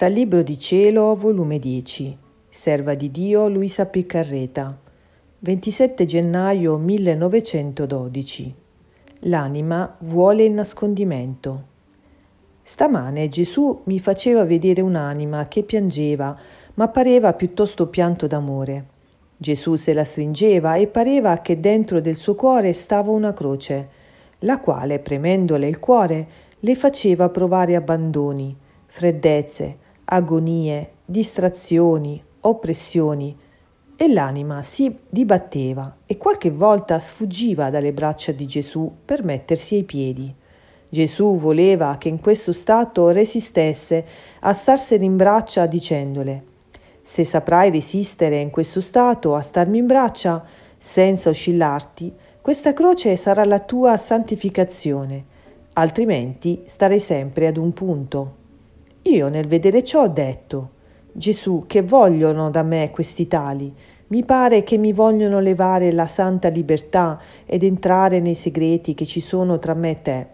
Dal Libro di Cielo, volume 10, Serva di Dio Luisa Piccarreta, 27 gennaio 1912. L'anima vuole il nascondimento. Stamane Gesù mi faceva vedere un'anima che piangeva, ma pareva piuttosto pianto d'amore. Gesù se la stringeva e pareva che dentro del suo cuore stava una croce, la quale, premendole il cuore, le faceva provare abbandoni, freddezze, agonie, distrazioni, oppressioni, e l'anima si dibatteva e qualche volta sfuggiva dalle braccia di Gesù per mettersi ai piedi. Gesù voleva che in questo stato resistesse a starsene in braccia dicendole Se saprai resistere in questo stato a starmi in braccia senza oscillarti, questa croce sarà la tua santificazione, altrimenti starei sempre ad un punto. Io nel vedere ciò ho detto, Gesù, che vogliono da me questi tali? Mi pare che mi vogliono levare la santa libertà ed entrare nei segreti che ci sono tra me e te.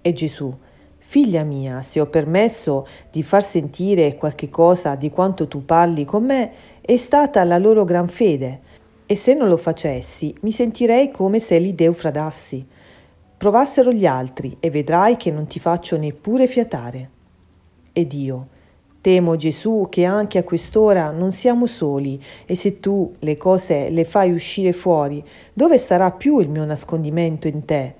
E Gesù, figlia mia, se ho permesso di far sentire qualche cosa di quanto tu parli con me, è stata la loro gran fede, e se non lo facessi, mi sentirei come se li deufradassi. Provassero gli altri e vedrai che non ti faccio neppure fiatare ed io. Temo Gesù che anche a quest'ora non siamo soli e se tu le cose le fai uscire fuori, dove starà più il mio nascondimento in te?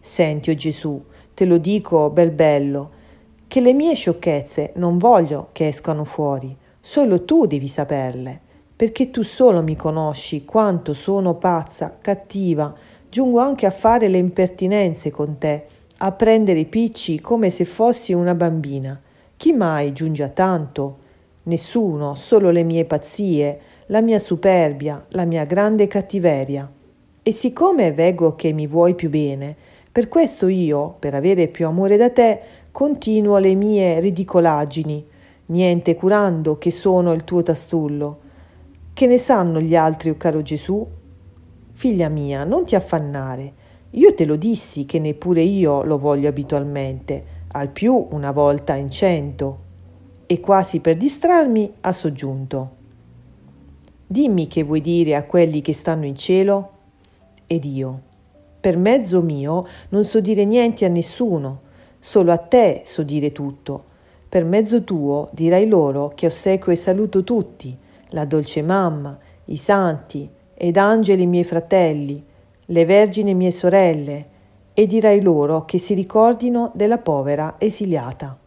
Senti, o oh Gesù, te lo dico bel bello, che le mie sciocchezze non voglio che escano fuori, solo tu devi saperle, perché tu solo mi conosci quanto sono pazza, cattiva, giungo anche a fare le impertinenze con te, a prendere i picci come se fossi una bambina. Chi mai giunge a tanto? Nessuno, solo le mie pazzie, la mia superbia, la mia grande cattiveria. E siccome veggo che mi vuoi più bene, per questo io, per avere più amore da te, continuo le mie ridicolaggini, niente curando che sono il tuo tastullo. Che ne sanno gli altri, o caro Gesù? Figlia mia, non ti affannare. Io te lo dissi che neppure io lo voglio abitualmente al più una volta in cento, e quasi per distrarmi ha soggiunto. Dimmi che vuoi dire a quelli che stanno in cielo? Ed io, per mezzo mio non so dire niente a nessuno, solo a te so dire tutto. Per mezzo tuo dirai loro che ossequio e saluto tutti, la dolce mamma, i santi ed angeli miei fratelli, le vergini mie sorelle, e dirai loro che si ricordino della povera esiliata.